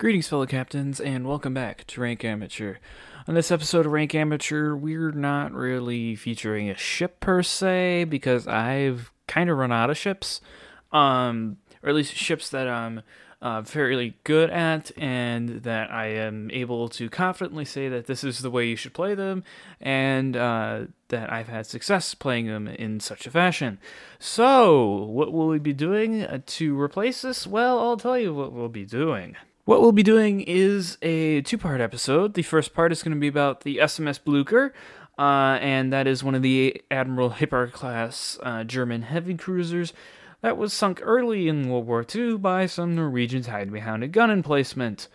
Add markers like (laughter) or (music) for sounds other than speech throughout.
Greetings, fellow captains, and welcome back to Rank Amateur. On this episode of Rank Amateur, we're not really featuring a ship per se because I've kind of run out of ships, um, or at least ships that I'm uh, fairly good at and that I am able to confidently say that this is the way you should play them, and uh, that I've had success playing them in such a fashion. So, what will we be doing to replace this? Well, I'll tell you what we'll be doing. What we'll be doing is a two part episode. The first part is going to be about the SMS Blucher, uh, and that is one of the Admiral Hipper class uh, German heavy cruisers that was sunk early in World War II by some Norwegians hiding behind a gun emplacement.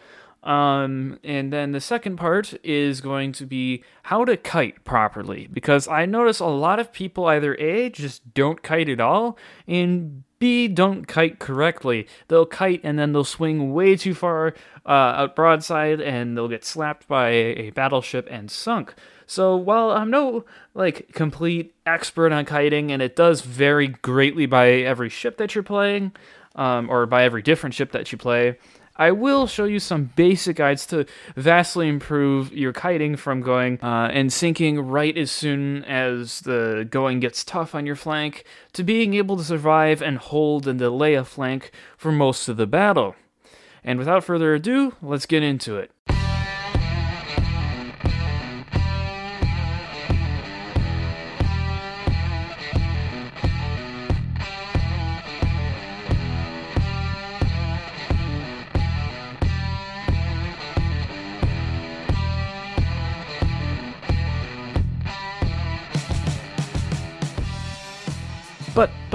Um, and then the second part is going to be how to kite properly because I notice a lot of people either A, just don't kite at all, and B, don't kite correctly. They'll kite and then they'll swing way too far uh, out broadside and they'll get slapped by a, battleship and sunk. So while I'm no like complete expert on kiting, and it does vary greatly by every ship that you're playing, um, or by every different ship that you play, I will show you some basic guides to vastly improve your kiting from going uh, and sinking right as soon as the going gets tough on your flank to being able to survive and hold and delay a flank for most of the battle. And without further ado, let's get into it.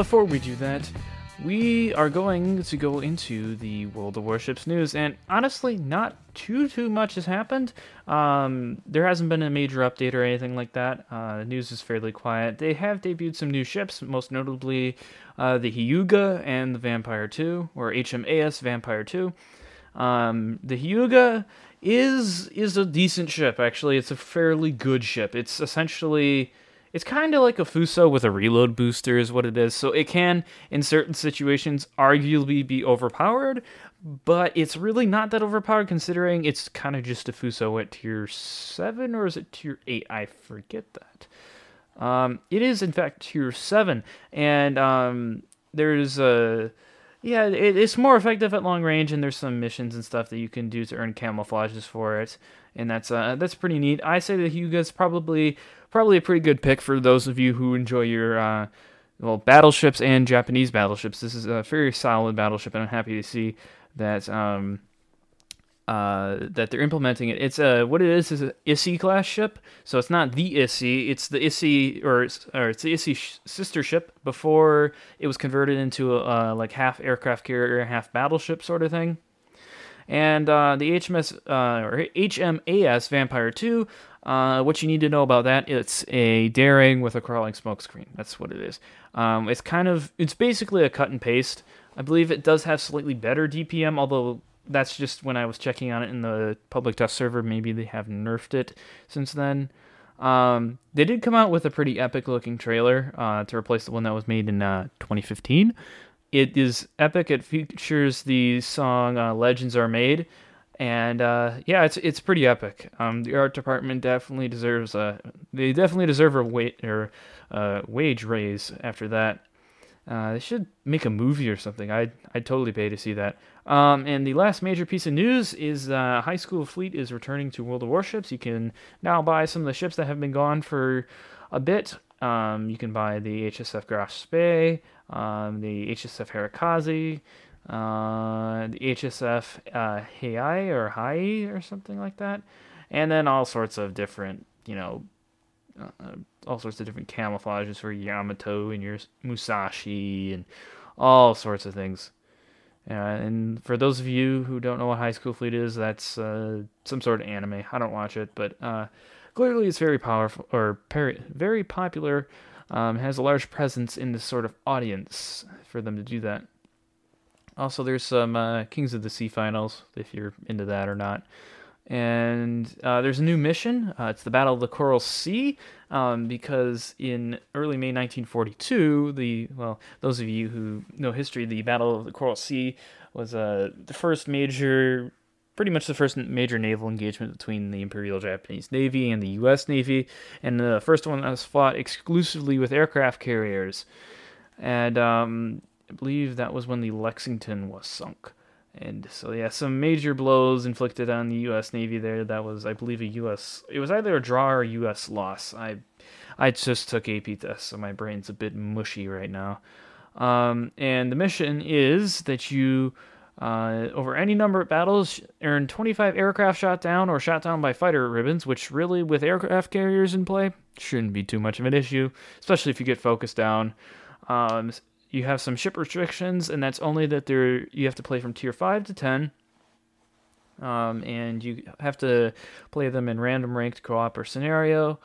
Before we do that, we are going to go into the World of Warships news, and honestly, not too too much has happened. Um, there hasn't been a major update or anything like that. Uh, news is fairly quiet. They have debuted some new ships, most notably uh, the Hyuga and the Vampire 2, or HMAS Vampire 2. Um, the Hyuga is is a decent ship. Actually, it's a fairly good ship. It's essentially it's kind of like a Fuso with a reload booster, is what it is. So it can, in certain situations, arguably be overpowered, but it's really not that overpowered considering it's kind of just a Fuso at tier 7 or is it tier 8? I forget that. Um, it is, in fact, tier 7, and um, there's a. Yeah, it, it's more effective at long range, and there's some missions and stuff that you can do to earn camouflages for it, and that's uh, that's pretty neat. I say that Hyuga's probably probably a pretty good pick for those of you who enjoy your uh, well battleships and Japanese battleships. This is a very solid battleship, and I'm happy to see that um, uh, that they're implementing it. It's a what it is is an Ise class ship, so it's not the Ise. It's the Ise or or it's the Ise sh- sister ship before it was converted into a uh, like half aircraft carrier, half battleship sort of thing. And uh, the HMS uh, or HMAS Vampire 2 uh, what you need to know about that, it's a daring with a crawling smokescreen. That's what it is. Um, it's kind of, it's basically a cut and paste. I believe it does have slightly better DPM, although that's just when I was checking on it in the public test server. Maybe they have nerfed it since then. Um, they did come out with a pretty epic looking trailer uh, to replace the one that was made in uh, 2015. It is epic. It features the song uh, "Legends Are Made," and uh, yeah, it's it's pretty epic. Um, the art department definitely deserves a they definitely deserve a wait or uh, wage raise after that. Uh, they should make a movie or something. I'd I'd totally pay to see that. Um, and the last major piece of news is uh, High School Fleet is returning to World of Warships. You can now buy some of the ships that have been gone for a bit. Um, you can buy the HSF Graf Spee, um, the HSF Harekaze, uh, the HSF uh, Hei or Hai or something like that, and then all sorts of different, you know, uh, all sorts of different camouflages for Yamato and your Musashi and all sorts of things. Uh, and for those of you who don't know what High School Fleet is, that's uh, some sort of anime. I don't watch it, but uh, clearly it's very powerful or very popular. Um, has a large presence in this sort of audience for them to do that. Also, there's some uh, Kings of the Sea finals, if you're into that or not. And uh, there's a new mission. Uh, it's the Battle of the Coral Sea, um, because in early May 1942, the well, those of you who know history, the Battle of the Coral Sea was uh, the first major pretty much the first major naval engagement between the Imperial Japanese Navy and the U.S. Navy, and the first one that was fought exclusively with aircraft carriers. And um, I believe that was when the Lexington was sunk. And so, yeah, some major blows inflicted on the U.S. Navy there. That was, I believe, a U.S. It was either a draw or a U.S. loss. I, I just took AP tests, so my brain's a bit mushy right now. Um, and the mission is that you, uh, over any number of battles, earn 25 aircraft shot down or shot down by fighter ribbons, which really, with aircraft carriers in play, shouldn't be too much of an issue, especially if you get focused down. Um, you have some ship restrictions, and that's only that there you have to play from tier five to ten. Um, and you have to play them in random ranked co-op or scenario,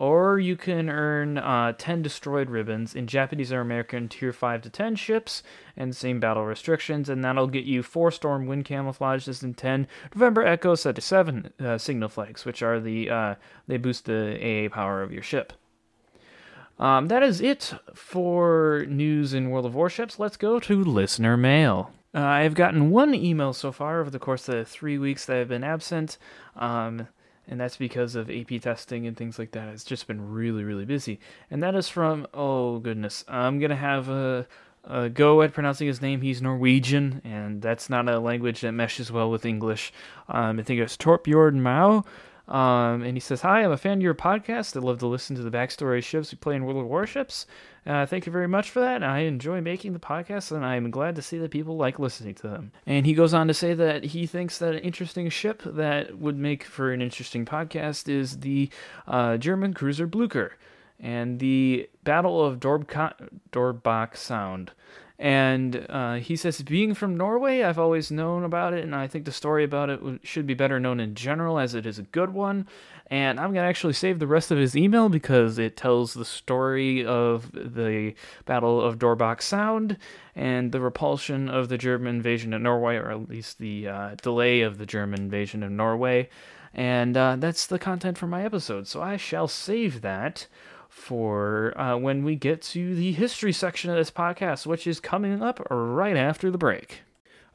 or you can earn uh, 10 destroyed ribbons in Japanese or American tier 5 to 10 ships and same battle restrictions, and that'll get you 4 storm wind camouflages and 10 November Echo Setteseven uh, signal flags, which are the, uh, they boost the AA power of your ship. Um, that is it for news in World of Warships. Let's go to listener mail. Uh, I've gotten one email so far over the course of the three weeks that I've been absent, um, and that's because of AP testing and things like that. It's just been really, really busy. And that is from, oh goodness, I'm going to have a, a, go at pronouncing his name. He's Norwegian, and that's not a language that meshes well with English. Um, I think it's Torpjord Mao. Um, and he says, Hi, I'm a fan of your podcast. I love to listen to the backstory ships we play in World of Warships. Uh, thank you very much for that. I enjoy making the podcast, and I'm glad to see that people like listening to them. And he goes on to say that he thinks that an interesting ship that would make for an interesting podcast is the uh, German cruiser Blucher and the Battle of Dorbach Sound. And uh, he says, being from Norway, I've always known about it, and I think the story about it should be better known in general, as it is a good one. And I'm going to actually save the rest of his email because it tells the story of the Battle of Dorbach Sound and the repulsion of the German invasion of Norway, or at least the uh, delay of the German invasion of Norway. And uh, that's the content for my episode, so I shall save that for uh, when we get to the history section of this podcast, which is coming up right after the break.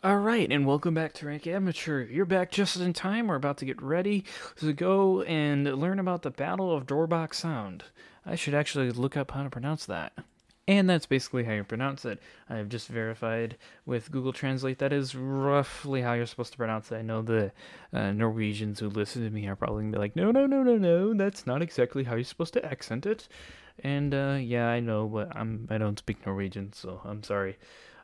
All right, and welcome back to Rank Amateur. You're back just in time. We're about to get ready to go and learn about the Battle of Dorbach Sound. I should actually look up how to pronounce that. And that's basically how you pronounce it. I've just verified with Google Translate that is roughly how you're supposed to pronounce it. I know the uh, Norwegians who listen to me are probably going to be like, no, no, no, no, no, that's not exactly how you're supposed to accent it. And uh, yeah, I know, but I'm, I don't speak Norwegian, so I'm sorry.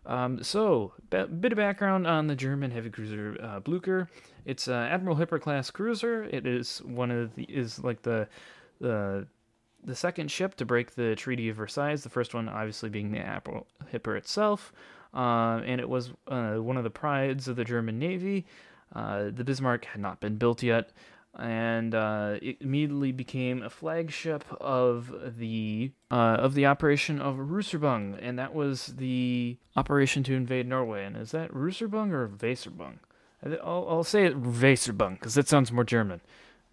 Um, so, a bit of background on the German heavy cruiser uh, Blucher. It's uh, Admiral Hipper class cruiser. It is one of the, is like the, the the second ship to break the Treaty of Versailles, the first one obviously being the Admiral Hipper itself, uh, and it was uh, one of the prides of the German Navy. Uh, the Bismarck had not been built yet, and uh, it immediately became a flagship of the uh, of the operation of Ruserbung, and that was the operation to invade Norway. And is that Ruserbung or Weserbung? I'll, I'll say it Weserbung because that sounds more German.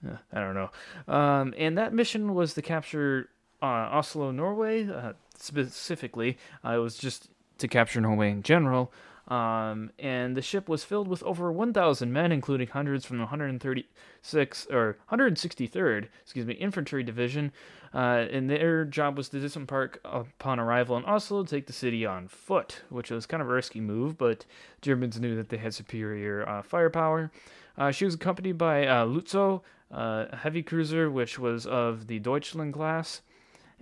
(laughs) I don't know. Um, and that mission was to capture uh, Oslo, Norway, uh, specifically. Uh, it was just to capture Norway in general. Um, and the ship was filled with over 1,000 men, including hundreds from the 136 or 163rd, excuse me, Infantry Division. Uh, and their job was to disembark upon arrival in Oslo, take the city on foot, which was kind of a risky move, but Germans knew that they had superior uh, firepower. Uh, she was accompanied by uh, uh, heavy cruiser, which was of the Deutschland class,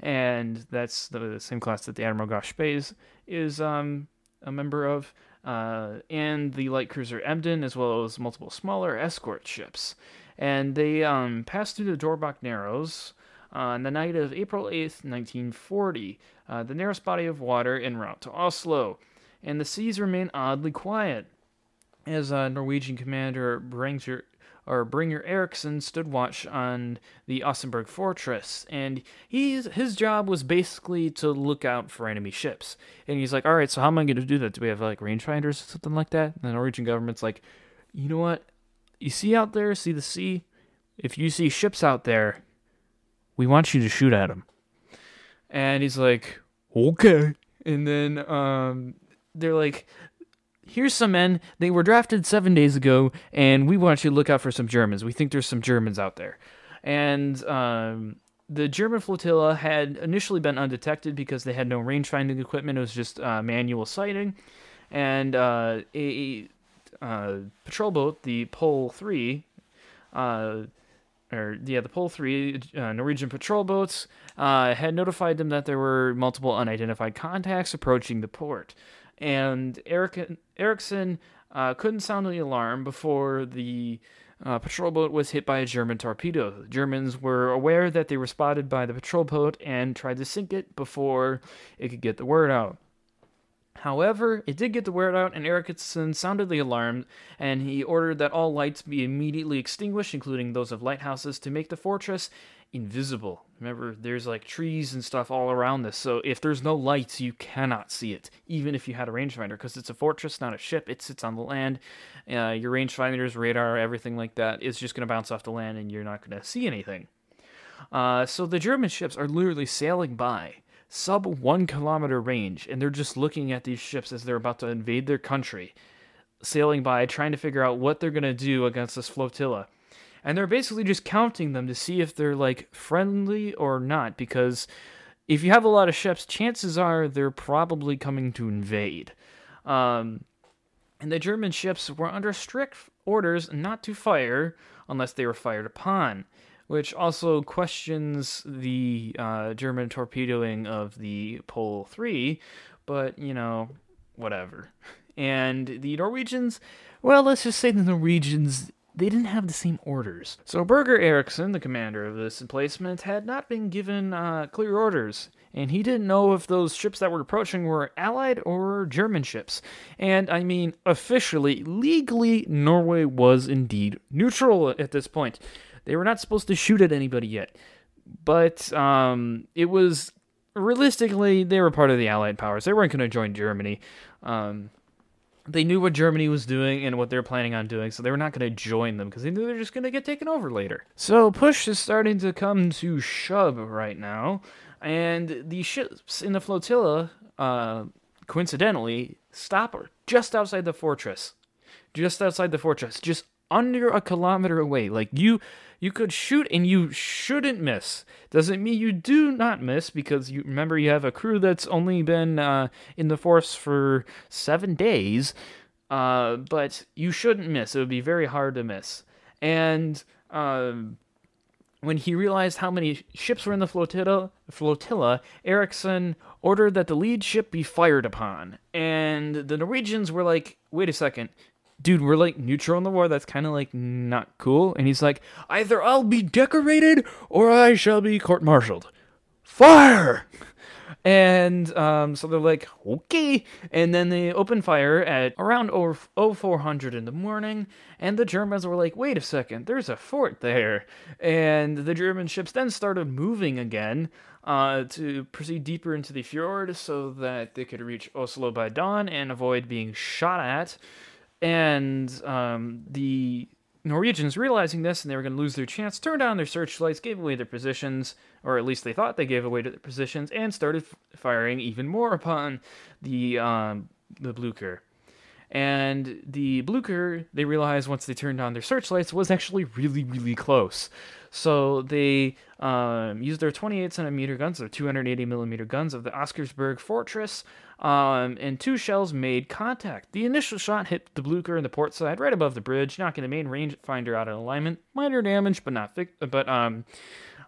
and that's the same class that the Admiral Spee is um, a member of, uh, and the light cruiser Emden, as well as multiple smaller escort ships. And they um, passed through the Dorbach Narrows on the night of April 8th, 1940, uh, the nearest body of water en route to Oslo, and the seas remain oddly quiet as uh, Norwegian commander Bringer or Bringer Eriksson stood watch on the Osterburg fortress, and he's his job was basically to look out for enemy ships. And he's like, "All right, so how am I going to do that? Do we have like rangefinders or something like that?" And the Norwegian government's like, "You know what? You see out there, see the sea. If you see ships out there, we want you to shoot at them." And he's like, "Okay." And then um, they're like, here's some men. They were drafted seven days ago, and we want you to look out for some Germans. We think there's some Germans out there. And um, the German flotilla had initially been undetected because they had no range finding equipment. It was just uh, manual sighting. And uh, a, uh, patrol boat, the Pol 3, uh, or yeah, the Pol 3 uh, Norwegian patrol boats uh, had notified them that there were multiple unidentified contacts approaching the port. And Eric- Ericsson uh, couldn't sound the alarm before the uh, patrol boat was hit by a German torpedo. The Germans were aware that they were spotted by the patrol boat and tried to sink it before it could get the word out. However, it did get the word out, and Ericsson sounded the alarm, and he ordered that all lights be immediately extinguished, including those of lighthouses, to make the fortress invisible. Remember, there's like trees and stuff all around this, so if there's no lights, you cannot see it, even if you had a rangefinder, because it's a fortress, not a ship. It sits on the land. Uh, your rangefinders, radar, everything like that is just going to bounce off the land, and you're not going to see anything. Uh, so the German ships are literally sailing by sub one kilometer range, and they're just looking at these ships as they're about to invade their country, sailing by, trying to figure out what they're going to do against this flotilla. And they're basically just counting them to see if they're like friendly or not, because if you have a lot of ships, chances are they're probably coming to invade. Um, and the German ships were under strict orders not to fire unless they were fired upon which also questions the uh, German torpedoing of the Pol 3, but, you know, whatever. And the Norwegians, well, let's just say the Norwegians, they didn't have the same orders. So Berger Eriksson, the commander of this emplacement, had not been given uh, clear orders, and he didn't know if those ships that were approaching were Allied or German ships. And I mean, officially, legally, Norway was indeed neutral at this point. They were not supposed to shoot at anybody yet, but um, it was realistically they were part of the Allied powers. They weren't going to join Germany. Um, they knew what Germany was doing and what they were planning on doing, so they were not going to join them because they knew they were just going to get taken over later. So push is starting to come to shove right now, and the ships in the flotilla, uh, coincidentally, stop just outside the fortress, just outside the fortress, just under a kilometer away. Like you you could shoot and you shouldn't miss. Doesn't mean you do not miss because you remember you have a crew that's only been uh, in the force for seven days, uh, but you shouldn't miss. It would be very hard to miss. And uh, when he realized how many ships were in the flotilla, flotilla, Ericsson ordered that the lead ship be fired upon. And the Norwegians were like, "Wait a second, dude, we're like neutral in the war. That's kind of like not cool. And he's like, either I'll be decorated or I shall be court martialed. Fire! And um, so they're like, okay. And then they open fire at around 0400 in the morning. And the Germans were like, wait a second, there's a fort there. And the German ships then started moving again uh, to proceed deeper into the fjord so that they could reach Oslo by dawn and avoid being shot at. And um, the Norwegians, realizing this and they were going to lose their chance, turned on their searchlights, gave away their positions, or at least they thought they gave away their positions, and started f- firing even more upon the um, the Blucher. And the Blucher, they realized once they turned on their searchlights, was actually really, really close. So they um, used their 28 centimeter guns, their 280 millimeter guns of the Oscarsburg Fortress, um, and two shells made contact. The initial shot hit the Blucher in the port side, right above the bridge, knocking the main rangefinder out of alignment. Minor damage, but not fi- but um,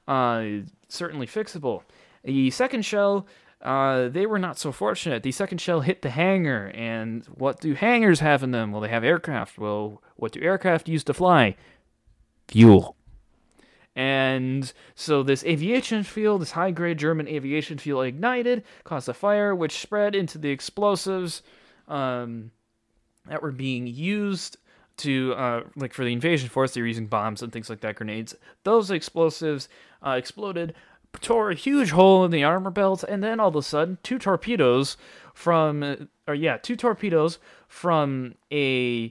uh, certainly fixable. The second shell, uh, they were not so fortunate. The second shell hit the hangar, and what do hangars have in them? Well, they have aircraft. Well, what do aircraft use to fly? Fuel. And so this aviation fuel, this high grade German aviation fuel, ignited, caused a fire, which spread into the explosives um, that were being used to, uh, like for the invasion force, they were using bombs and things like that, grenades. Those explosives uh, exploded, tore a huge hole in the armor belt, and then all of a sudden, two torpedoes from, or yeah, two torpedoes from a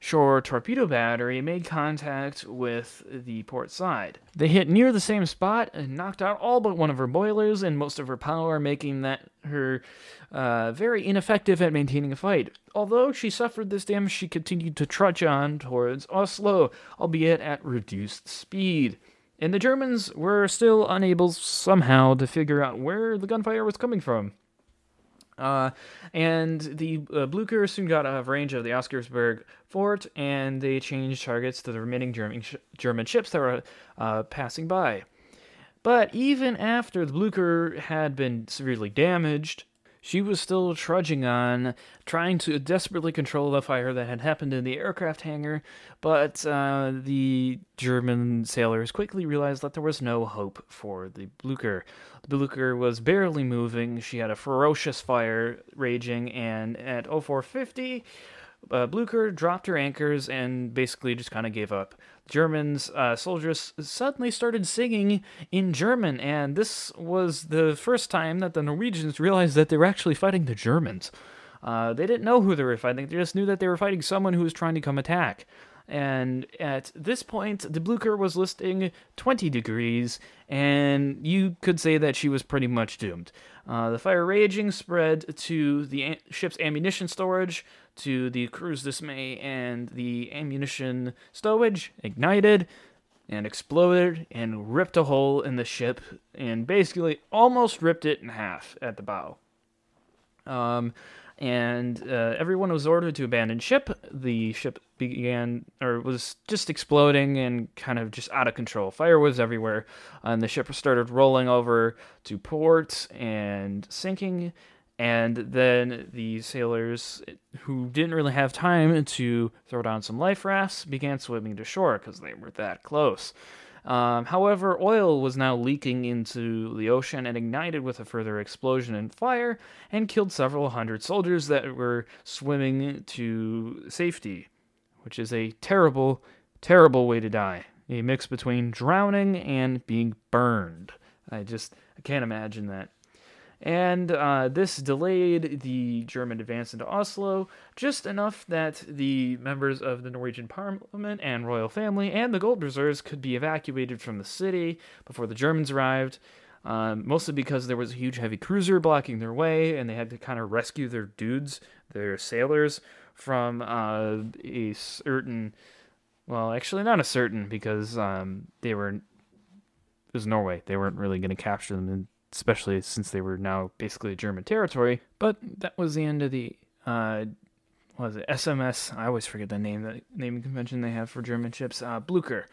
shore torpedo battery made contact with the port side. They hit near the same spot and knocked out all but one of her boilers and most of her power, making that her uh, very ineffective at maintaining a fight. Although she suffered this damage, she continued to trudge on towards Oslo, albeit at reduced speed. And the Germans were still unable somehow to figure out where the gunfire was coming from. Uh, and the uh, Blucher soon got out of range of the Oscarsberg fort, and they changed targets to the remaining German, sh- German ships that were uh, passing by. But even after the Blucher had been severely damaged, she was still trudging on, trying to desperately control the fire that had happened in the aircraft hangar. But uh, the German sailors quickly realized that there was no hope for the Blucher. The Blucher was barely moving. She had a ferocious fire raging, and at 0450, uh, Blucher dropped her anchors and basically just kind of gave up. Germans uh, soldiers suddenly started singing in German, and this was the first time that the Norwegians realized that they were actually fighting the Germans. Uh, they didn't know who they were fighting; they just knew that they were fighting someone who was trying to come attack. And at this point, the Blucher was listing 20 degrees, and you could say that she was pretty much doomed. Uh, the fire raging spread to the ship's ammunition storage, to the crew's dismay, and the ammunition stowage ignited and exploded and ripped a hole in the ship and basically almost ripped it in half at the bow. Um, and uh, everyone was ordered to abandon ship. The ship began, or was just exploding and kind of just out of control. Fire was everywhere, and the ship started rolling over to port and sinking. And then the sailors, who didn't really have time to throw down some life rafts, began swimming to shore because they were that close. Um, however, oil was now leaking into the ocean and ignited with a further explosion and fire and killed several hundred soldiers that were swimming to safety, which is a terrible, terrible way to die. A mix between drowning and being burned. I just I can't imagine that and uh, this delayed the German advance into Oslo just enough that the members of the Norwegian parliament and royal family and the gold reserves could be evacuated from the city before the Germans arrived. Um, mostly because there was a huge heavy cruiser blocking their way, and they had to kind of rescue their dudes, their sailors, from uh, a certain. Well, actually, not a certain, because um, they were. It was Norway. They weren't really going to capture them especially since they were now basically German territory. But that was the end of the uh, was it SMS? I always forget the name the naming convention they have for German ships. Uh, Blucher.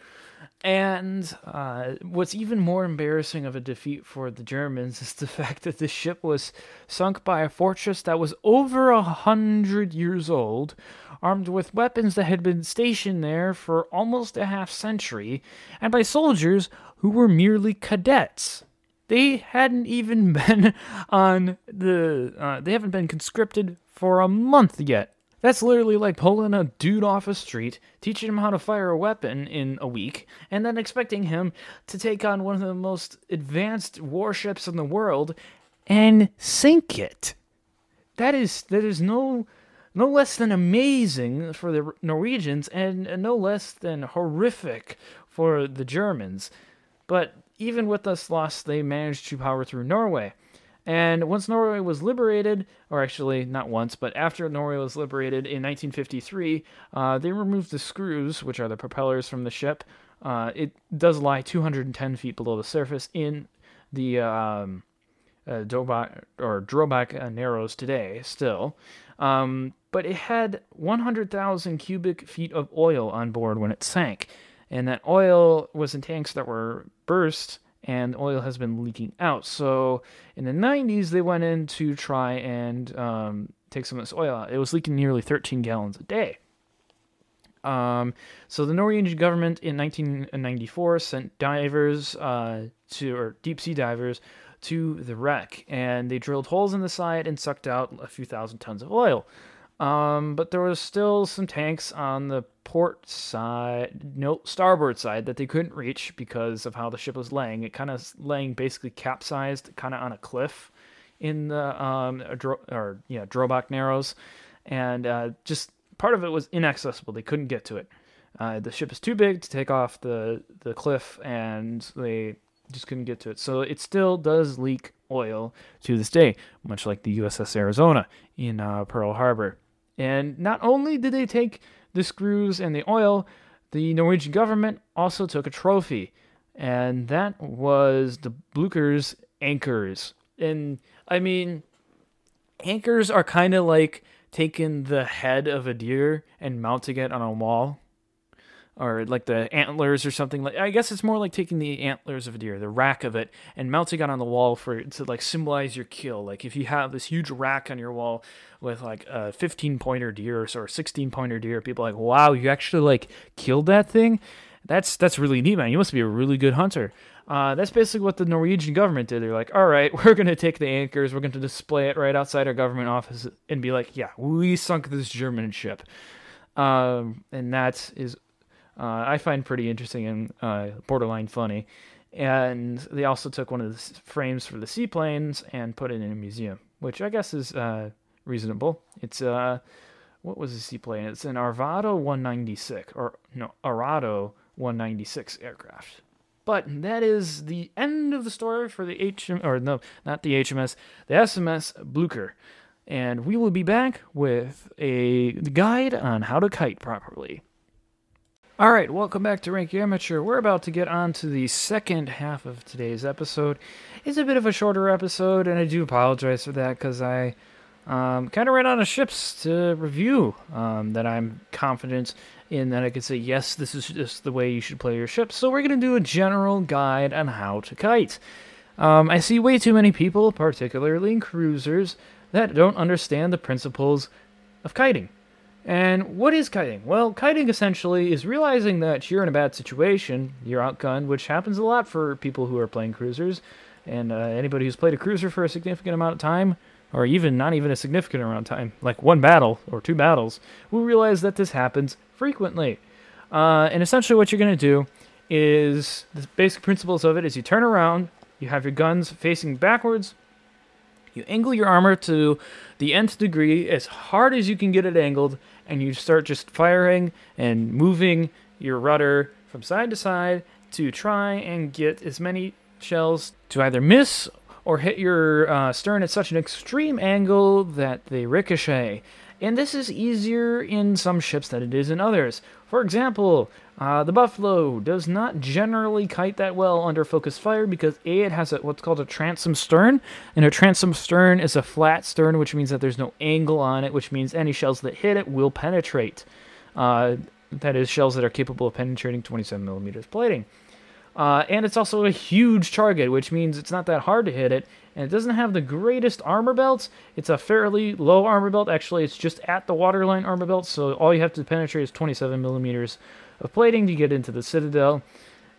And uh, what's even more embarrassing of a defeat for the Germans is the (laughs) fact that the ship was sunk by a fortress that was over a hundred years old, armed with weapons that had been stationed there for almost a half century, and by soldiers who were merely cadets. They hadn't even (laughs) been on the. Uh, they haven't been conscripted for a month yet. That's literally like pulling a dude off a street, teaching him how to fire a weapon in a week, and then expecting him to take on one of the most advanced warships in the world and sink it. That is that is no no less than amazing for the Norwegians and no less than horrific for the Germans. But even with this loss, they managed to power through Norway. And once Norway was liberated, or actually not once, but after Norway was liberated in 1953, uh, they removed the screws, which are the propellers from the ship. Uh, it does lie 210 feet below the surface in the um, uh, Drobak, or Drobak uh, Narrows today, still. Um, but it had 100,000 cubic feet of oil on board when it sank and that oil was in tanks that were burst and oil has been leaking out. So in the 90s, they went in to try and um, take some of this oil out. It was leaking nearly 13 gallons a day. Um, so the Norwegian government in 1994 sent divers uh, to, or deep sea divers, to the wreck, and they drilled holes in the side and sucked out a few thousand tons of oil. Um, but there was still some tanks on the port side, no starboard side that they couldn't reach because of how the ship was laying. It kind of laying basically capsized, kind of on a cliff in the um or yeah Drobak Narrows, and uh, just part of it was inaccessible. They couldn't get to it. Uh, the ship is too big to take off the the cliff, and they just couldn't get to it. So it still does leak oil to this day, much like the USS Arizona in uh, Pearl Harbor. And not only did they take the screws and the oil, the Norwegian government also took a trophy, and that was the Blucher's anchors. And I mean, anchors are kind of like taking the head of a deer and mounting it on a wall or like the antlers or something like I guess it's more like taking the antlers of a deer, the rack of it, and mounting it on the wall for to like symbolize your kill. Like if you have this huge rack on your wall with like a 15 pointer deer or 16 pointer deer, people like, wow, you actually like killed that thing. That's that's really neat, man. You must be a really good hunter. Uh, that's basically what the Norwegian government did. They're like, all right, (laughs) we're going to take the anchors, we're going to display it right outside our government office and be like, yeah, we sunk this German ship. Um, and that is, uh, I find pretty interesting and uh, borderline funny. And they also took one of the frames for the seaplanes and put it in a museum, which I guess is uh, reasonable. It's, uh, what was the seaplane? It's an Arvado 196, or no, Arado 196 aircraft. But that is the end of the story for the HM or no, not the HMS, the SMS Blucher. And we will be back with a guide on how to kite properly. All right, welcome back to Rank Amateur. We're about to get on to the second half of today's episode. It's a bit of a shorter episode, and I do apologize for that because I um, kind of ran out of ships to review um, that I'm confident in that I could say, yes, this is just the way you should play your ship. So we're going to do a general guide on how to kite. Um, I see way too many people, particularly in cruisers, that don't understand the principles of kiting. And what is kiting? Well, kiting essentially is realizing that you're in a bad situation, you're outgunned, which happens a lot for people who are playing cruisers. And uh, anybody who's played a cruiser for a significant amount of time, or even not even a significant amount of time, like one battle or two battles, will realize that this happens frequently. Uh, and essentially, what you're going to do is the basic principles of it is you turn around, you have your guns facing backwards, you angle your armor to the nth degree as hard as you can get it angled, and you start just firing and moving your rudder from side to side to try and get as many shells to either miss or hit your uh, stern at such an extreme angle that they ricochet and this is easier in some ships than it is in others. For example, uh, the Buffalo does not generally kite that well under focused fire because A, it has a, what's called a transom stern, and a transom stern is a flat stern, which means that there's no angle on it, which means any shells that hit it will penetrate. Uh, that is, shells that are capable of penetrating 27 millimeters plating. Uh, and it's also a huge target, which means it's not that hard to hit it, and it doesn't have the greatest armor belts. It's a fairly low armor belt. Actually, it's just at the waterline armor belt, so all you have to penetrate is 27 millimeters of plating to get into the Citadel.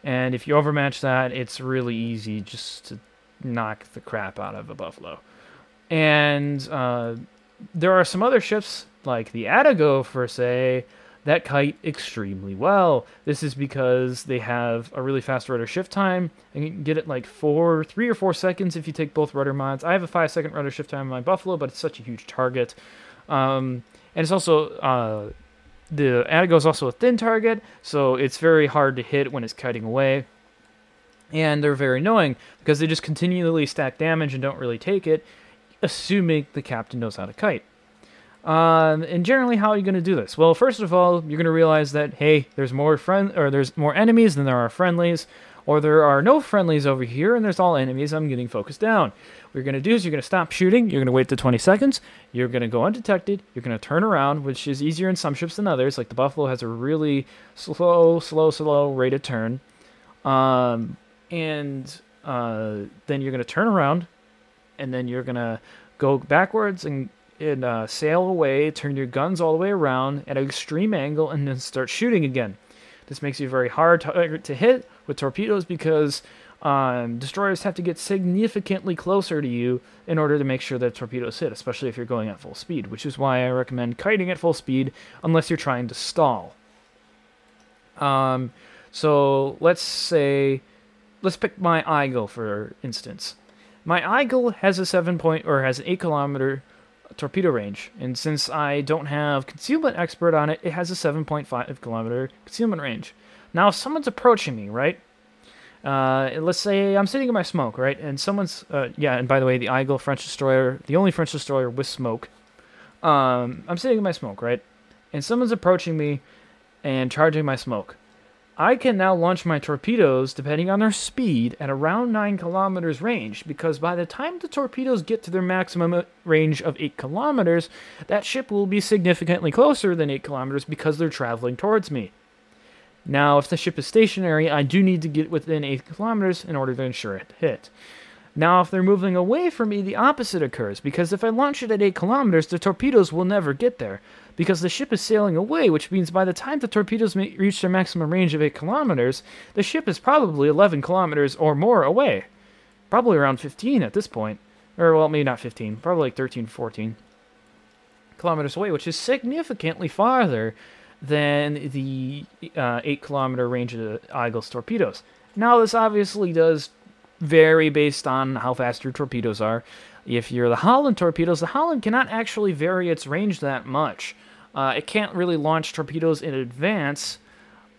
And if you overmatch that, it's really easy just to knock the crap out of a Buffalo. And uh, there are some other ships, like the Atago, for say, that kite extremely well. This is because they have a really fast rudder shift time and you can get it like four, three or four seconds if you take both rudder mods. I have a five second rudder shift time on my Buffalo, but it's such a huge target. Um, and it's also uh, the Atago is also a thin target, so it's very hard to hit when it's cutting away. And they're very annoying because they just continually stack damage and don't really take it, assuming the captain knows how to kite. Um, and generally, how are you going to do this? Well, first of all, you're going to realize that hey, there's more friend or there's more enemies than there are friendlies, or there are no friendlies over here and there's all enemies. I'm getting focused down. What you're going to do is you're going to stop shooting. You're going to wait the 20 seconds. You're going to go undetected. You're going to turn around, which is easier in some ships than others. Like the Buffalo has a really slow, slow, slow rate of turn. Um, and uh, then you're going to turn around, and then you're going to go backwards and and uh, sail away, turn your guns all the way around at an extreme angle, and then start shooting again. This makes you very hard to, to hit with torpedoes because um, destroyers have to get significantly closer to you in order to make sure that torpedoes hit, especially if you're going at full speed, which is why I recommend kiting at full speed unless you're trying to stall. Um, so let's say, let's pick my Eagle for instance. My Eagle has a seven point or has an eight kilometer torpedo range. And since I don't have concealment expert on it, it has a 7.5 kilometer concealment range. Now, if someone's approaching me, right? Uh, let's say I'm sitting in my smoke, right? And someone's, uh, yeah, and by the way, the Eagle French destroyer, the only French destroyer with smoke. Um, I'm sitting in my smoke, right? And someone's approaching me and charging my smoke. I can now launch my torpedoes, depending on their speed, at around 9 kilometers range, because by the time the torpedoes get to their maximum range of 8 kilometers, that ship will be significantly closer than 8 kilometers because they're traveling towards me. Now, if the ship is stationary, I do need to get within 8 kilometers in order to ensure it hit. Now, if they're moving away from me, the opposite occurs, because if I launch it at 8 kilometers, the torpedoes will never get there, because the ship is sailing away, which means by the time the torpedoes reach their maximum range of 8 kilometers, the ship is probably 11 kilometers or more away. Probably around 15 at this point. Or, well, maybe not 15, probably like 13, 14 kilometers away, which is significantly farther than the uh, 8 kilometer range of the Eagle's torpedoes. Now, this obviously does vary based on how fast your torpedoes are. If you're the Holland torpedoes, the Holland cannot actually vary its range that much. Uh, it can't really launch torpedoes in advance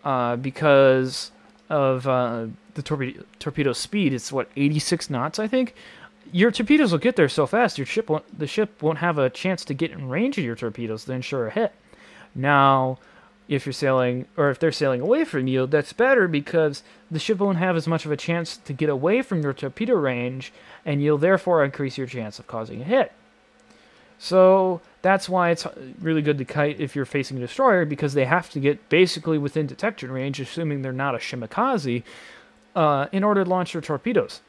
uh, because of uh, the torpedo, torpedo speed. It's what 86 knots, I think. Your torpedoes will get there so fast, your ship won't, the ship won't have a chance to get in range of your torpedoes to ensure a hit. Now, if you're sailing or if they're sailing away from you, that's better because the ship won't have as much of a chance to get away from your torpedo range, and you'll therefore increase your chance of causing a hit. So that's why it's really good to kite if you're facing a destroyer because they have to get basically within detection range, assuming they're not a shimakaze, uh, in order to launch their torpedoes.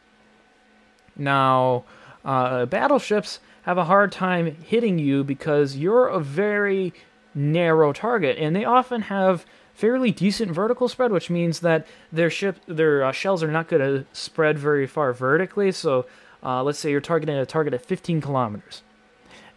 Now, uh, battleships have a hard time hitting you because you're a very narrow target, and they often have fairly decent vertical spread, which means that their ship, their uh, shells are not going to spread very far vertically. So, uh, let's say you're targeting a target at 15 kilometers,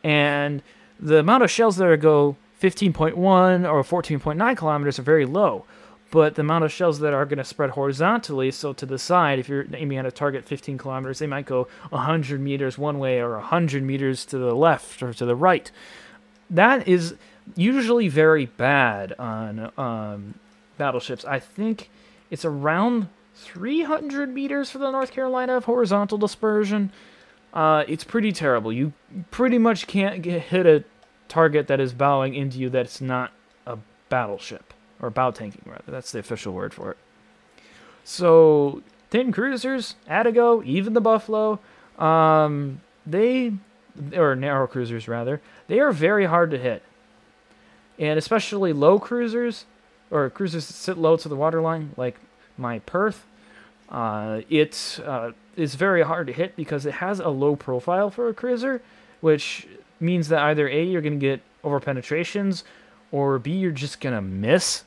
and the amount of shells that go 15.1 or 14.9 kilometers are very low. But the amount of shells that are going to spread horizontally, so to the side, if you're aiming at a target 15 kilometers, they might go 100 meters one way or 100 meters to the left or to the right. That is usually very bad on um, battleships. I think it's around 300 meters for the North Carolina of horizontal dispersion. Uh, it's pretty terrible. You pretty much can't get, hit a target that is bowing into you that's not a battleship or bow tanking rather. That's the official word for it. So thin cruisers, Atago, even the Buffalo, um, they or narrow cruisers rather, they are very hard to hit and especially low cruisers or cruisers that sit low to the waterline, like my Perth. Uh, it uh, is very hard to hit because it has a low profile for a cruiser, which means that either A, you're going to get over penetrations, or B, you're just going to miss.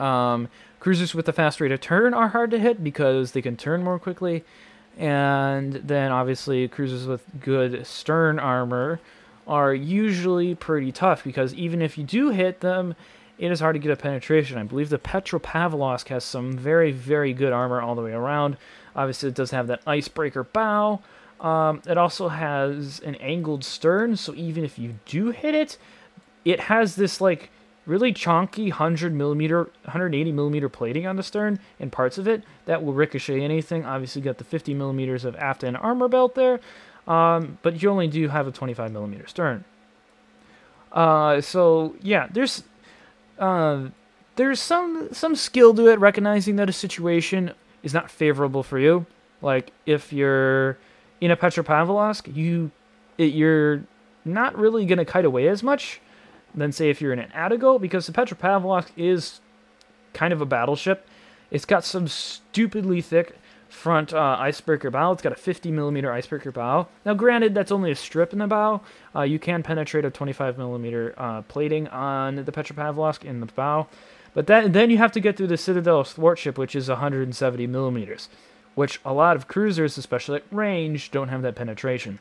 Um, cruisers with a fast rate of turn are hard to hit because they can turn more quickly. And then obviously, cruisers with good stern armor are usually pretty tough because even if you do hit them, it is hard to get a penetration. I believe the Petropavlovsk has some very, very good armor all the way around. Obviously, it does have that icebreaker bow. Um, it also has an angled stern, so even if you do hit it, it has this like really chunky 100 millimeter, 180 millimeter plating on the stern and parts of it that will ricochet anything. Obviously, got the 50 millimeters of aft end armor belt there, um, but you only do have a 25 millimeter stern. Uh, so yeah, there's uh, there's some some skill to it, recognizing that a situation is not favorable for you. Like if you're in a Petropavlovsk, you it, you're not really gonna kite away as much than say if you're in an Atago, because the Petropavlovsk is kind of a battleship. It's got some stupidly thick front uh, icebreaker bow. It's got a 50 millimeter icebreaker bow. Now, granted, that's only a strip in the bow. Uh, you can penetrate a 25 millimeter uh, plating on the Petropavlovsk in the bow, but that, then you have to get through the Citadel thwartship, which is 170 millimeters, which a lot of cruisers, especially at range, don't have that penetration.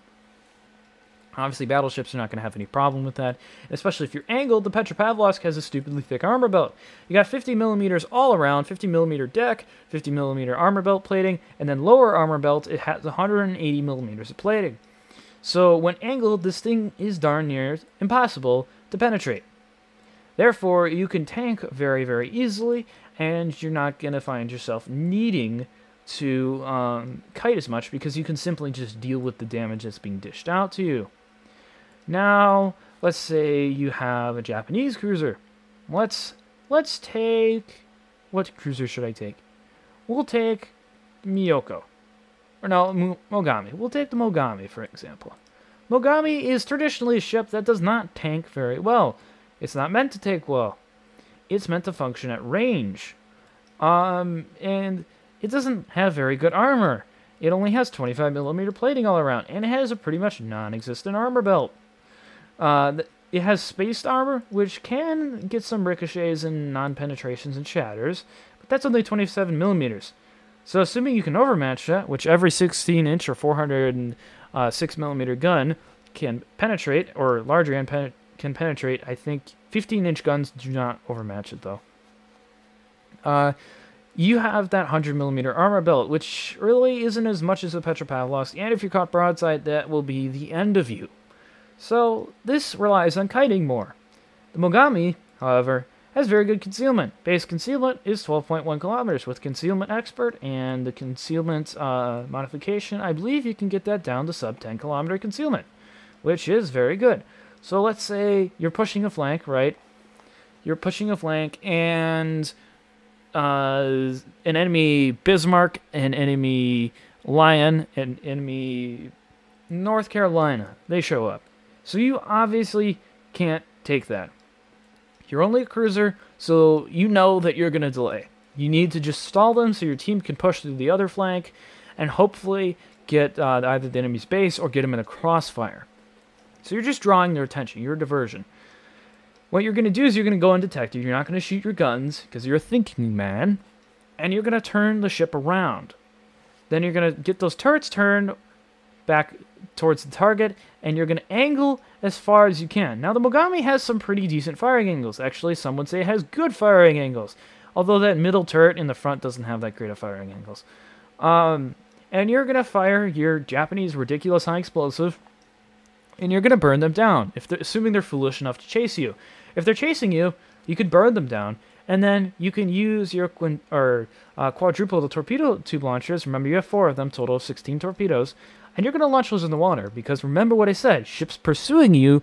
Obviously, battleships are not going to have any problem with that, especially if you're angled. The Petropavlovsk has a stupidly thick armor belt. You got 50 millimeters all around, 50 millimeter deck, 50 millimeter armor belt plating, and then lower armor belt, it has 180 millimeters of plating. So when angled, this thing is darn near impossible to penetrate. Therefore, you can tank very, very easily, and you're not going to find yourself needing to um, kite as much because you can simply just deal with the damage that's being dished out to you. Now, let's say you have a Japanese cruiser. Let's let's take what cruiser should I take? We'll take Myoko. Or no, Mogami. We'll take the Mogami for example. Mogami is traditionally a ship that does not tank very well. It's not meant to take well. It's meant to function at range. Um, and it doesn't have very good armor. It only has 25 millimeter plating all around, and it has a pretty much non-existent armor belt. Uh, it has spaced armor, which can get some ricochets and non-penetrations and shatters, but that's only 27 millimeters. So assuming you can overmatch that, which every 16 inch or 406 uh, millimeter gun can penetrate, or larger and penetrate can penetrate. I think 15 inch guns do not overmatch it though. Uh, you have that 100 millimeter armor belt, which really isn't as much as a Petropavlovsk, and if you're caught broadside, that will be the end of you. So this relies on kiting more. The Mogami, however, has very good concealment. Base concealment is 12.1 kilometers. With Concealment Expert and the concealment uh, modification, I believe you can get that down to sub 10 kilometer concealment, which is very good. So let's say you're pushing a flank, right? You're pushing a flank, and uh, an enemy Bismarck, an enemy Lion, an enemy North Carolina. They show up. So you obviously can't take that. You're only a cruiser, so you know that you're going to delay. You need to just stall them so your team can push through the other flank and hopefully get uh, either the enemy's base or get them in a crossfire. So you're just drawing their attention. You're a diversion. What you're going to do is you're going to go undetected. You're not going to shoot your guns because you're a thinking man. And you're going to turn the ship around. Then you're going to get those turrets turned back towards the target. And you're going to angle as far as you can. Now, the Mogami has some pretty decent firing angles. Actually, some would say it has good firing angles. Although that middle turret in the front doesn't have that great of firing angles. Um, and you're going to fire your Japanese ridiculous high explosive and you're going to burn them down, if they're, assuming they're foolish enough to chase you. If they're chasing you, you could burn them down, and then you can use your or uh, quadruple the torpedo tube launchers. Remember, you have four of them, total of 16 torpedoes, and you're going to launch those in the water because remember what I said: ships pursuing you.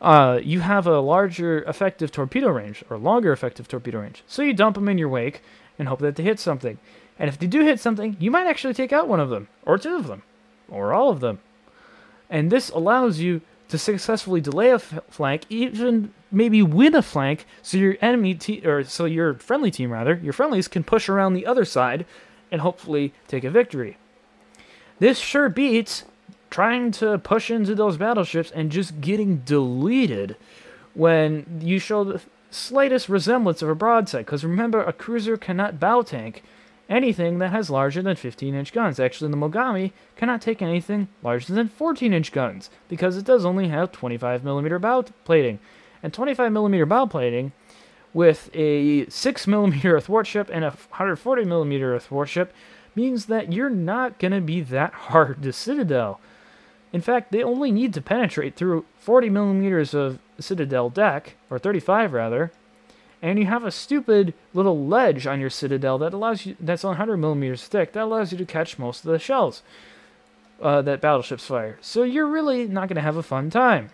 Uh, you have a larger effective torpedo range or longer effective torpedo range. So you dump them in your wake and hope that they hit something. And if they do hit something, you might actually take out one of them, or two of them, or all of them. And this allows you to successfully delay a f- flank, even maybe win a flank, so your enemy te- or so your friendly team rather, your friendlies can push around the other side and hopefully take a victory. This sure beats trying to push into those battleships and just getting deleted when you show the slightest resemblance of a broadside. Because remember, a cruiser cannot bow tank anything that has larger than 15 inch guns. Actually, the Mogami cannot take anything larger than 14 inch guns because it does only have 25 millimeter bow plating. And 25 millimeter bow plating with a 6 millimeter (laughs) athwartship and a 140 millimeter athwartship means that you're not going to be that hard to Citadel. In fact, they only need to penetrate through 40 millimeters of Citadel deck, or 35 rather, and you have a stupid little ledge on your citadel that allows you that's 100 millimeters thick that allows you to catch most of the shells uh, that battleships fire. So you're really not going to have a fun time.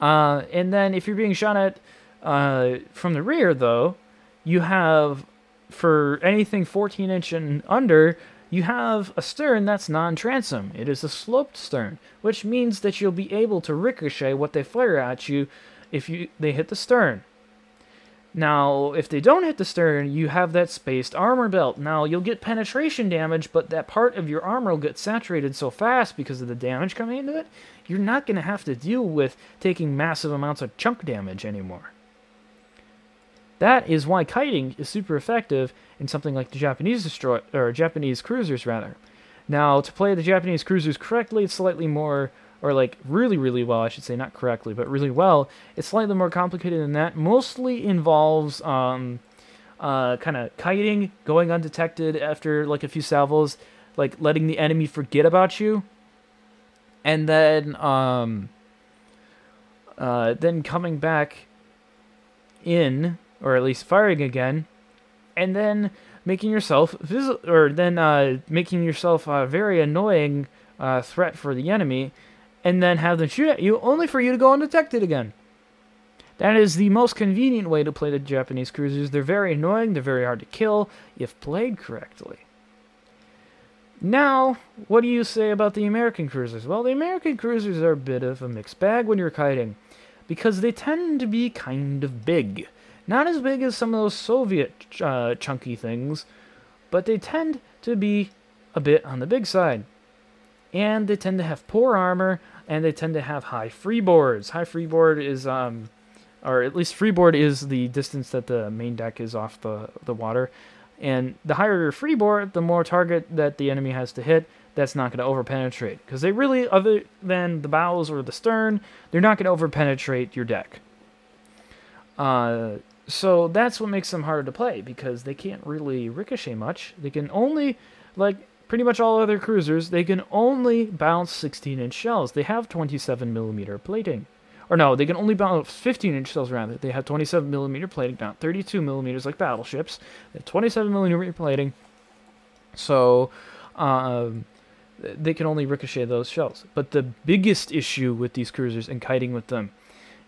Uh, and then if you're being shot at uh, from the rear, though, you have for anything 14 inch and under, you have a stern that's non-transom. It is a sloped stern, which means that you'll be able to ricochet what they fire at you if you they hit the stern. Now, if they don't hit the stern, you have that spaced armor belt. Now, you'll get penetration damage, but that part of your armor will get saturated so fast because of the damage coming into it, you're not going to have to deal with taking massive amounts of chunk damage anymore. That is why kiting is super effective in something like the Japanese destroy or Japanese cruisers rather. Now, to play the Japanese cruisers correctly, it's slightly more or like really, really well, I should say, not correctly, but really well, it's slightly more complicated than that. Mostly involves um, uh, kind of kiting, going undetected after like a few salvos, like letting the enemy forget about you, and then um, uh, then coming back in, or at least firing again, and then making yourself or then uh, making yourself a very annoying uh, threat for the enemy, and then have them shoot at you, only for you to go undetected again. That is the most convenient way to play the Japanese cruisers. They're very annoying, they're very hard to kill if played correctly. Now, what do you say about the American cruisers? Well, the American cruisers are a bit of a mixed bag when you're kiting, because they tend to be kind of big. Not as big as some of those Soviet uh, chunky things, but they tend to be a bit on the big side. And they tend to have poor armor, and they tend to have high freeboards. High freeboard is, um, or at least freeboard is the distance that the main deck is off the, the water. And the higher your freeboard, the more target that the enemy has to hit. That's not going to overpenetrate because they really, other than the bows or the stern, they're not going to overpenetrate your deck. Uh, so that's what makes them harder to play because they can't really ricochet much. They can only, like pretty much all other cruisers, they can only bounce 16 inch shells. They have 27 millimeter plating or no, they can only bounce 15 inch shells around it. They have 27 millimeter plating, not 32 millimeters like battleships. They have 27 millimeter plating, so um, they can only ricochet those shells. But the biggest issue with these cruisers and kiting with them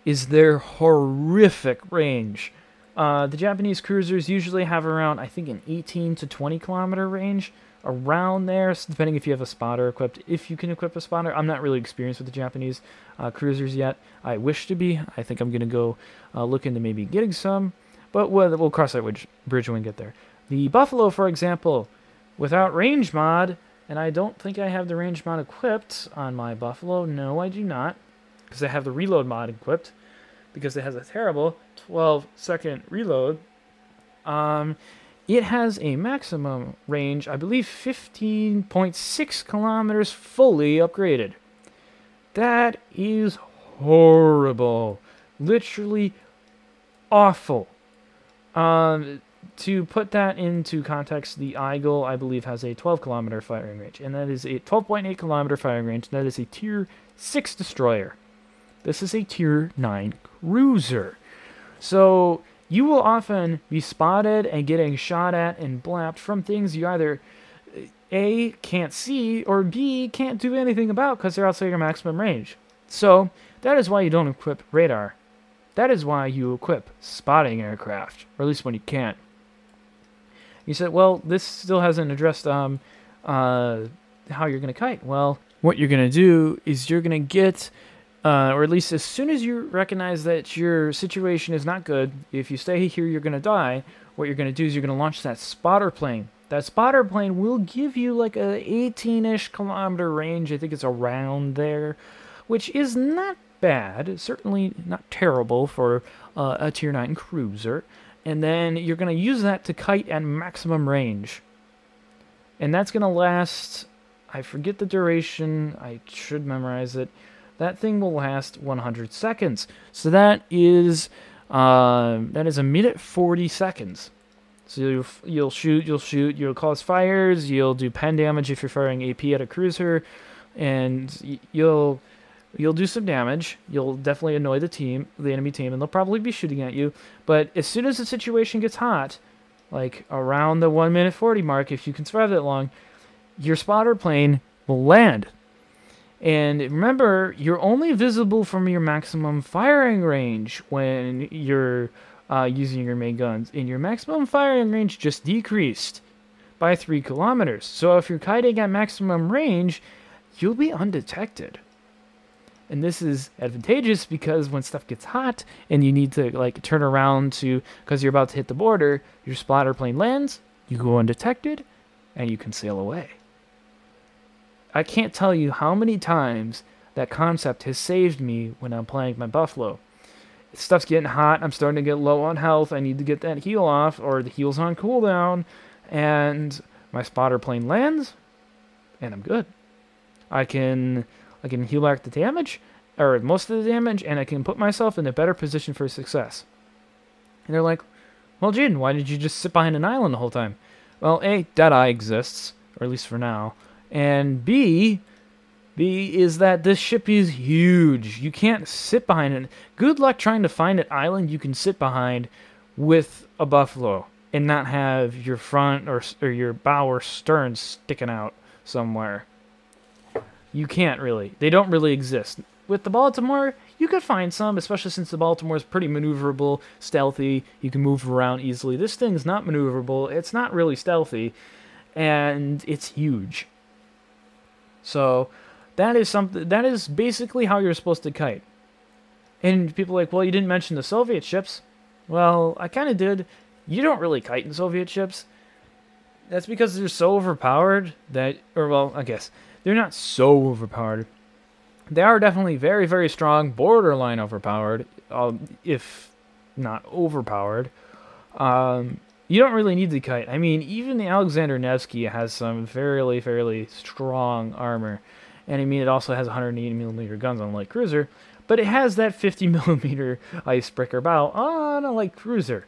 is their horrific range. Uh, the Japanese cruisers usually have around, I think, an 18 to 20 kilometer range around there, depending if you have a spotter equipped. If you can equip a spotter, I'm not really experienced with the Japanese uh, cruisers yet. I wish to be. I think I'm going to go uh, look into maybe getting some, but we'll, we'll cross that bridge when we get there. The Buffalo, for example, without range mod, and I don't think I have the range mod equipped on my Buffalo. No, I do not, because I have the reload mod equipped, because it has a terrible 12 second reload. Um, it has a maximum range, I believe 15.6 kilometers fully upgraded. That is horrible. Literally awful. Um, to put that into context, the Eagle, I believe, has a 12 kilometer firing range, and that is a 12.8 kilometer firing range. and That is a Tier 6 destroyer. This is a Tier 9 cruiser. So you will often be spotted and getting shot at and blapped from things you either A, can't see, or B, can't do anything about because they're outside your maximum range. So, that is why you don't equip radar. That is why you equip spotting aircraft, or at least when you can't. You said, well, this still hasn't addressed um, uh, how you're going to kite. Well, what you're going to do is you're going to get uh, or at least as soon as you recognize that your situation is not good, if you stay here, you're going to die. What you're going to do is you're going to launch that spotter plane. That spotter plane will give you like a 18-ish kilometer range. I think it's around there, which is not bad. Certainly not terrible for uh, a tier 9 cruiser. And then you're going to use that to kite at maximum range. And that's going to last, I forget the duration. I should memorize it that thing will last 100 seconds. So that is uh, that is a minute 40 seconds. So you'll, you'll shoot, you'll shoot, you'll cause fires, you'll do pen damage if you're firing AP at a cruiser, and you'll you'll do some damage. You'll definitely annoy the team, the enemy team, and they'll probably be shooting at you. But as soon as the situation gets hot, like around the 1 minute 40 mark, if you can survive that long, your spotter plane will land and remember, you're only visible from your maximum firing range when you're uh, using your main guns. And your maximum firing range just decreased by 3 kilometers. So if you're kiting at maximum range, you'll be undetected. And this is advantageous because when stuff gets hot and you need to like turn around to because you're about to hit the border, your spotter plane lands, you go undetected, and you can sail away. I can't tell you how many times that concept has saved me when I'm playing my Buffalo. Stuff's getting hot. I'm starting to get low on health. I need to get that heal off, or the heal's on cooldown, and my spotter plane lands, and I'm good. I can I can heal back the damage, or most of the damage, and I can put myself in a better position for success. And they're like, "Well, Jaden, why did you just sit behind an island the whole time?" Well, a Deadeye exists, or at least for now. And B, B is that this ship is huge. You can't sit behind it. Good luck trying to find an island you can sit behind with a buffalo and not have your front or or your bow or stern sticking out somewhere. You can't really. They don't really exist. With the Baltimore, you could find some, especially since the Baltimore is pretty maneuverable, stealthy. You can move around easily. This thing's not maneuverable. It's not really stealthy, and it's huge. So that is something. That is basically how you're supposed to kite. And people are like, well, you didn't mention the Soviet ships. Well, I kind of did. You don't really kite in Soviet ships. That's because they're so overpowered that, or well, I guess they're not so overpowered. They are definitely very, very strong, borderline overpowered, uh, if not overpowered. Um, you don't really need the kite. I mean, even the Alexander Nevsky has some fairly, fairly strong armor. And I mean, it also has 180 millimeter guns on a light cruiser, but it has that 50 (laughs) millimeter icebreaker bow on a light cruiser.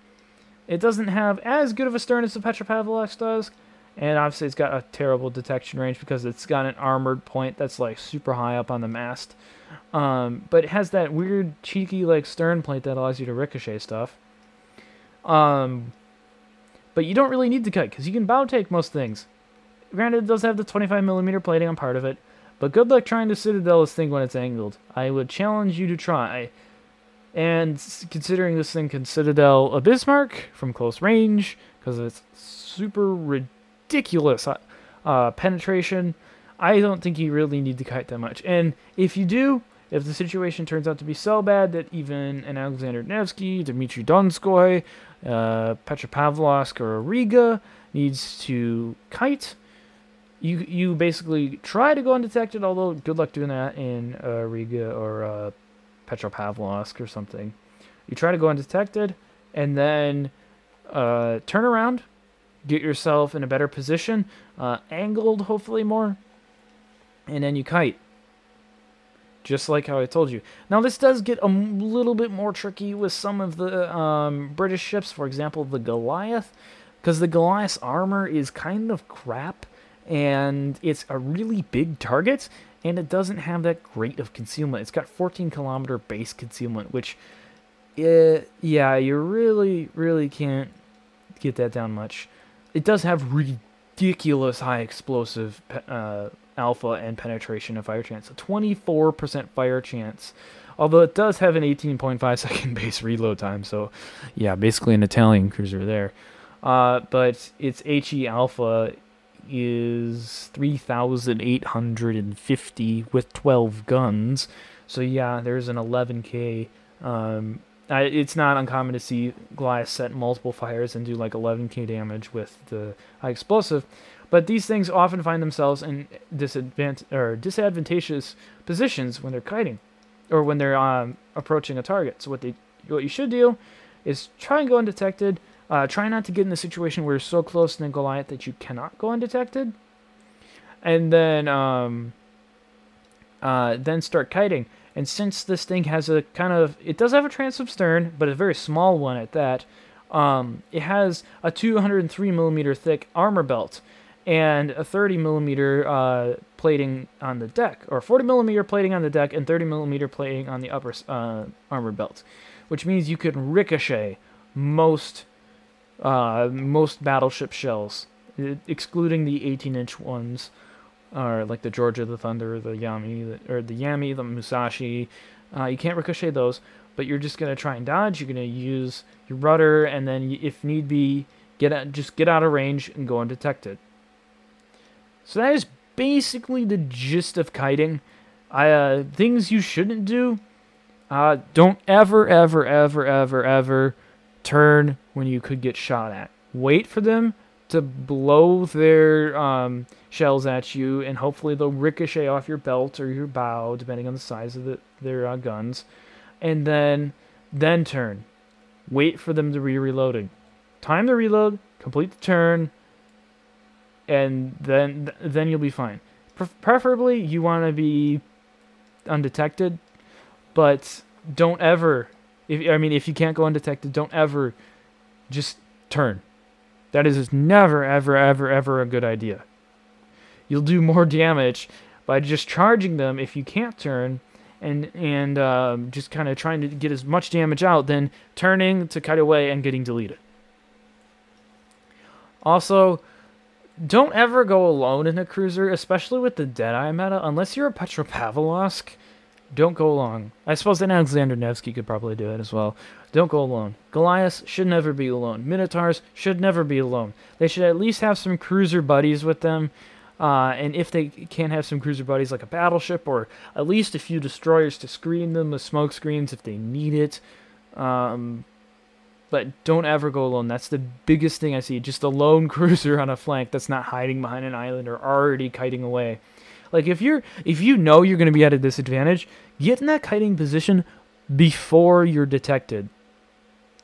It doesn't have as good of a stern as the Petropavlovsk does, and obviously it's got a terrible detection range because it's got an armored point that's like super high up on the mast. Um, but it has that weird cheeky like stern plate that allows you to ricochet stuff. Um, but you don't really need to kite because you can bow take most things. Granted, it does have the 25 millimeter plating on part of it, but good luck trying to citadel this thing when it's angled. I would challenge you to try. And considering this thing can citadel a Bismarck from close range, because of its super ridiculous uh, uh, penetration, I don't think you really need to kite that much. And if you do, if the situation turns out to be so bad that even an Alexander Nevsky, Dmitry Donskoy, uh, Petropavlovsk, or Riga needs to kite, you you basically try to go undetected. Although good luck doing that in uh, Riga or uh, Petropavlovsk or something. You try to go undetected, and then uh, turn around, get yourself in a better position, uh, angled hopefully more, and then you kite. Just like how I told you. Now this does get a little bit more tricky with some of the um, British ships, for example the Goliath, because the Goliath's armor is kind of crap, and it's a really big target, and it doesn't have that great of concealment. It's got 14 kilometer base concealment, which, uh, yeah, you really, really can't get that down much. It does have ridiculous high explosive uh, alpha and penetration and fire chance, a 24% fire chance. Although it does have an 18.5 (laughs) second base reload time, so yeah, basically an Italian cruiser there. Uh, but its HE alpha is 3,850 with 12 guns. So yeah, there's an 11k. Um, I, it's not uncommon to see Goliath set multiple fires and do like 11k damage with the high explosive. But these things often find themselves in disadvant- or disadvantageous positions when they're kiting, or when they're um, approaching a target. So what they what you should do is try and go undetected uh, try not to get in a situation where you're so close to the Goliath that you cannot go undetected. And then, um, uh, then start kiting. And since this thing has a kind of, it does have a transom stern, but a very small one at that. Um, it has a 203 millimeter thick armor belt and a 30 millimeter uh, plating on the deck, or 40 millimeter plating on the deck and 30 millimeter plating on the upper uh, armor belt, which means you can ricochet most uh, most battleship shells, excluding the 18-inch ones, are like the Georgia, the Thunder, the Yami, the, or the Yami, the Musashi. Uh, you can't ricochet those, but you're just gonna try and dodge. You're gonna use your rudder, and then if need be, get out, just get out of range and go undetected. So that is basically the gist of kiting. Uh, things you shouldn't do. Uh, don't ever, ever, ever, ever, ever turn when you could get shot at. Wait for them to blow their um, shells at you, and hopefully they'll ricochet off your belt or your bow, depending on the size of the, their uh, guns. And then, then turn. Wait for them to be reloading. Time the reload, complete the turn, and then then you'll be fine. Preferably, you want to be undetected, but don't ever if I mean, if you can't go undetected, don't ever just turn. That is never, ever, ever, ever a good idea. You'll do more damage by just charging them if you can't turn and and um, just kind of trying to get as much damage out than turning to cut away and getting deleted. Also, don't ever go alone in a cruiser, especially with the Deadeye meta, unless you're a Petropavlovsk. Don't go alone. I suppose then Alexander Nevsky could probably do it as well. Don't go alone. Goliaths should never be alone. Minotaurs should never be alone. They should at least have some cruiser buddies with them. Uh, and if they can't have some cruiser buddies like a battleship or at least a few destroyers to screen them with smoke screens if they need it. Um, but don't ever go alone. That's the biggest thing I see. Just a lone (laughs) cruiser on a flank that's not hiding behind an island or already kiting away. Like if you're if you know you're going to be at a disadvantage, get in that kiting position before you're detected.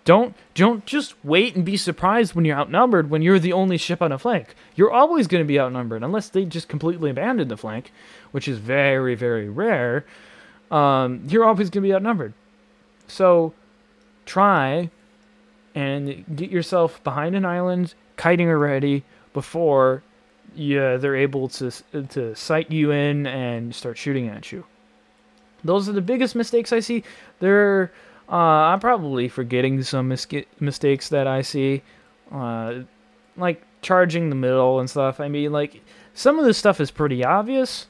Don't don't just wait and be surprised when you're outnumbered when you're the only ship on a flank. You're always going to be outnumbered unless they just completely abandon the flank, which is very very rare. Um, you're always going to be outnumbered. So try and get yourself behind an island, kiting already before yeah, they're able to to sight you in and start shooting at you. Those are the biggest mistakes I see. There, uh, I'm probably forgetting some mis- mistakes that I see, uh, like charging the middle and stuff. I mean, like some of this stuff is pretty obvious,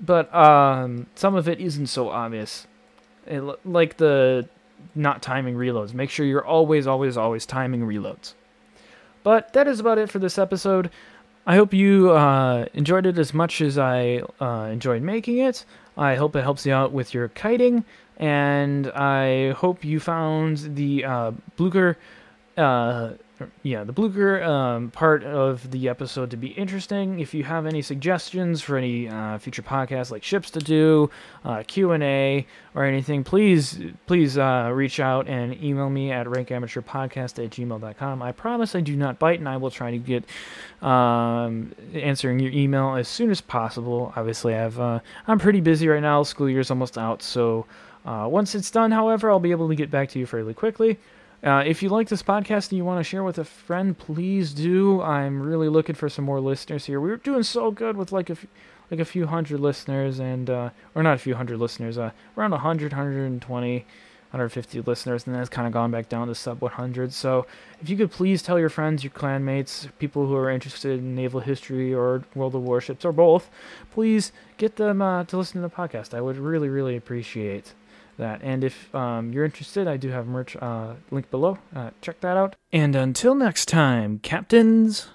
but um, some of it isn't so obvious. It, like the not timing reloads. Make sure you're always, always, always timing reloads. But that is about it for this episode. I hope you uh, enjoyed it as much as I uh, enjoyed making it. I hope it helps you out with your kiting, and I hope you found the uh, Blucher uh, yeah, the Blucher um, part of the episode to be interesting. If you have any suggestions for any uh, future podcasts like ships to do, uh, Q and A, or anything, please please uh, reach out and email me at rankamateurpodcast at gmail.com. I promise I do not bite, and I will try to get um, answering your email as soon as possible. Obviously, I've uh, I'm pretty busy right now. School year's almost out, so uh, once it's done, however, I'll be able to get back to you fairly quickly. Uh, if you like this podcast and you want to share with a friend, please do. I'm really looking for some more listeners here. We're doing so good with like a, f- like a few hundred listeners, and uh, or not a few hundred listeners, uh, around 100, 120, 150 listeners, and that's kind of gone back down to sub 100. So if you could please tell your friends, your clanmates, people who are interested in naval history or World of Warships or both, please get them uh, to listen to the podcast. I would really, really appreciate that. And if um, you're interested, I do have merch uh, link below. Uh, check that out. And until next time, captains.